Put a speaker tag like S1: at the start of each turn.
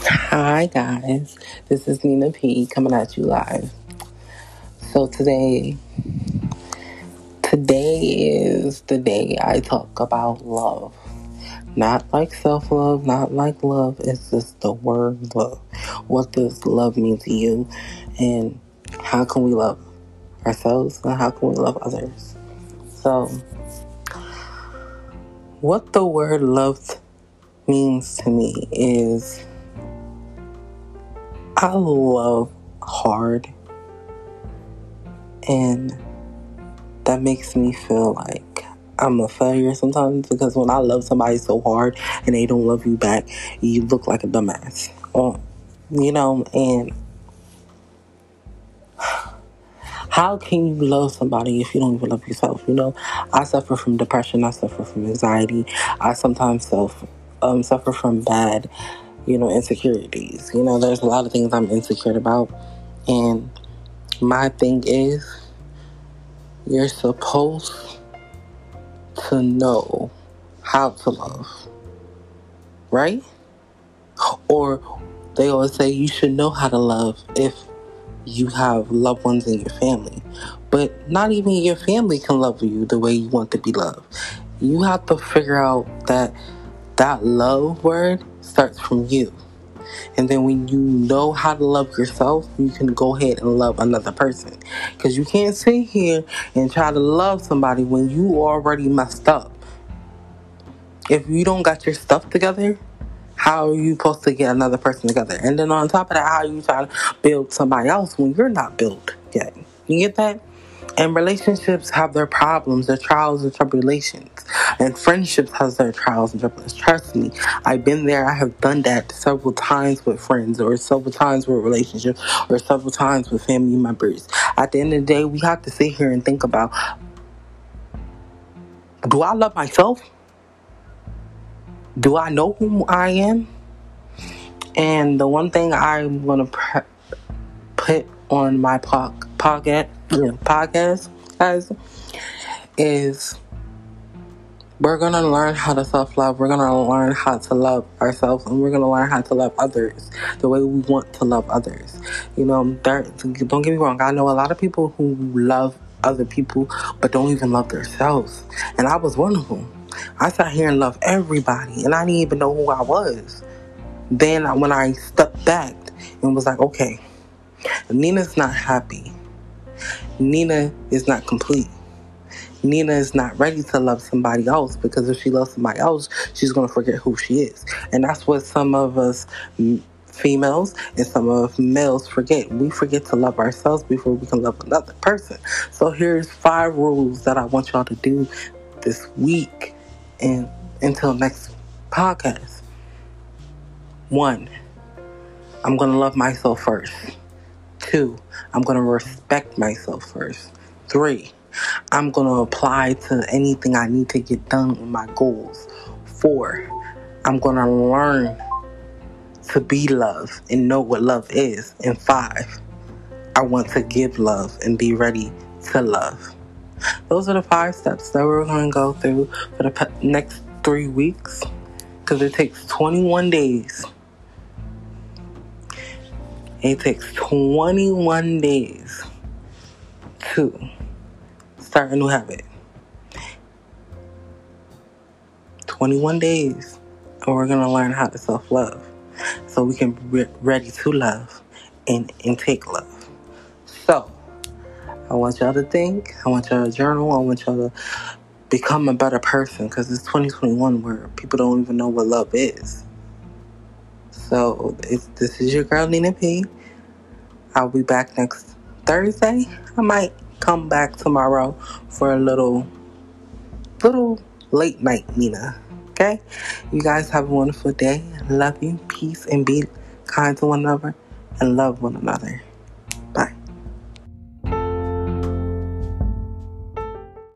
S1: Hi guys, this is Nina P coming at you live. So today, today is the day I talk about love. Not like self love, not like love, it's just the word love. What does love mean to you? And how can we love ourselves and how can we love others? So, what the word love means to me is I love hard, and that makes me feel like I'm a failure sometimes because when I love somebody so hard and they don't love you back, you look like a dumbass. You know, and how can you love somebody if you don't even love yourself? You know, I suffer from depression, I suffer from anxiety, I sometimes self um, suffer from bad you know, insecurities. You know, there's a lot of things I'm insecure about. And my thing is, you're supposed to know how to love, right? Or they always say you should know how to love if you have loved ones in your family. But not even your family can love you the way you want to be loved. You have to figure out that that love word starts from you. And then when you know how to love yourself, you can go ahead and love another person. Because you can't sit here and try to love somebody when you already messed up. If you don't got your stuff together, how are you supposed to get another person together? And then on top of that, how are you trying to build somebody else when you're not built yet? You get that? And relationships have their problems, their trials and tribulations. And friendships has their trials and tribulations. Trust me, I've been there. I have done that several times with friends or several times with relationships or several times with family members. At the end of the day, we have to sit here and think about do I love myself? Do I know who I am? And the one thing I'm to pre- put on my pocket yeah, podcast guys is we're gonna learn how to self love. We're gonna learn how to love ourselves, and we're gonna learn how to love others the way we want to love others. You know, don't get me wrong. I know a lot of people who love other people, but don't even love themselves, and I was one of them. I sat here and loved everybody, and I didn't even know who I was. Then, when I stepped back and was like, okay, Nina's not happy. Nina is not complete. Nina is not ready to love somebody else because if she loves somebody else, she's going to forget who she is. And that's what some of us females and some of males forget. We forget to love ourselves before we can love another person. So here's five rules that I want y'all to do this week and until next podcast. One, I'm going to love myself first. Two, I'm going to respect myself first. Three, I'm going to apply to anything I need to get done with my goals. Four, I'm going to learn to be love and know what love is. And five, I want to give love and be ready to love. Those are the five steps that we're going to go through for the next three weeks because it takes 21 days it takes 21 days to start a new habit. 21 days, and we're going to learn how to self love so we can be ready to love and, and take love. So, I want y'all to think, I want y'all to journal, I want y'all to become a better person because it's 2021 where people don't even know what love is. So this is your girl Nina P. I'll be back next Thursday. I might come back tomorrow for a little little late night Nina. Okay? You guys have a wonderful day. Love you. Peace and be kind to one another and love one another.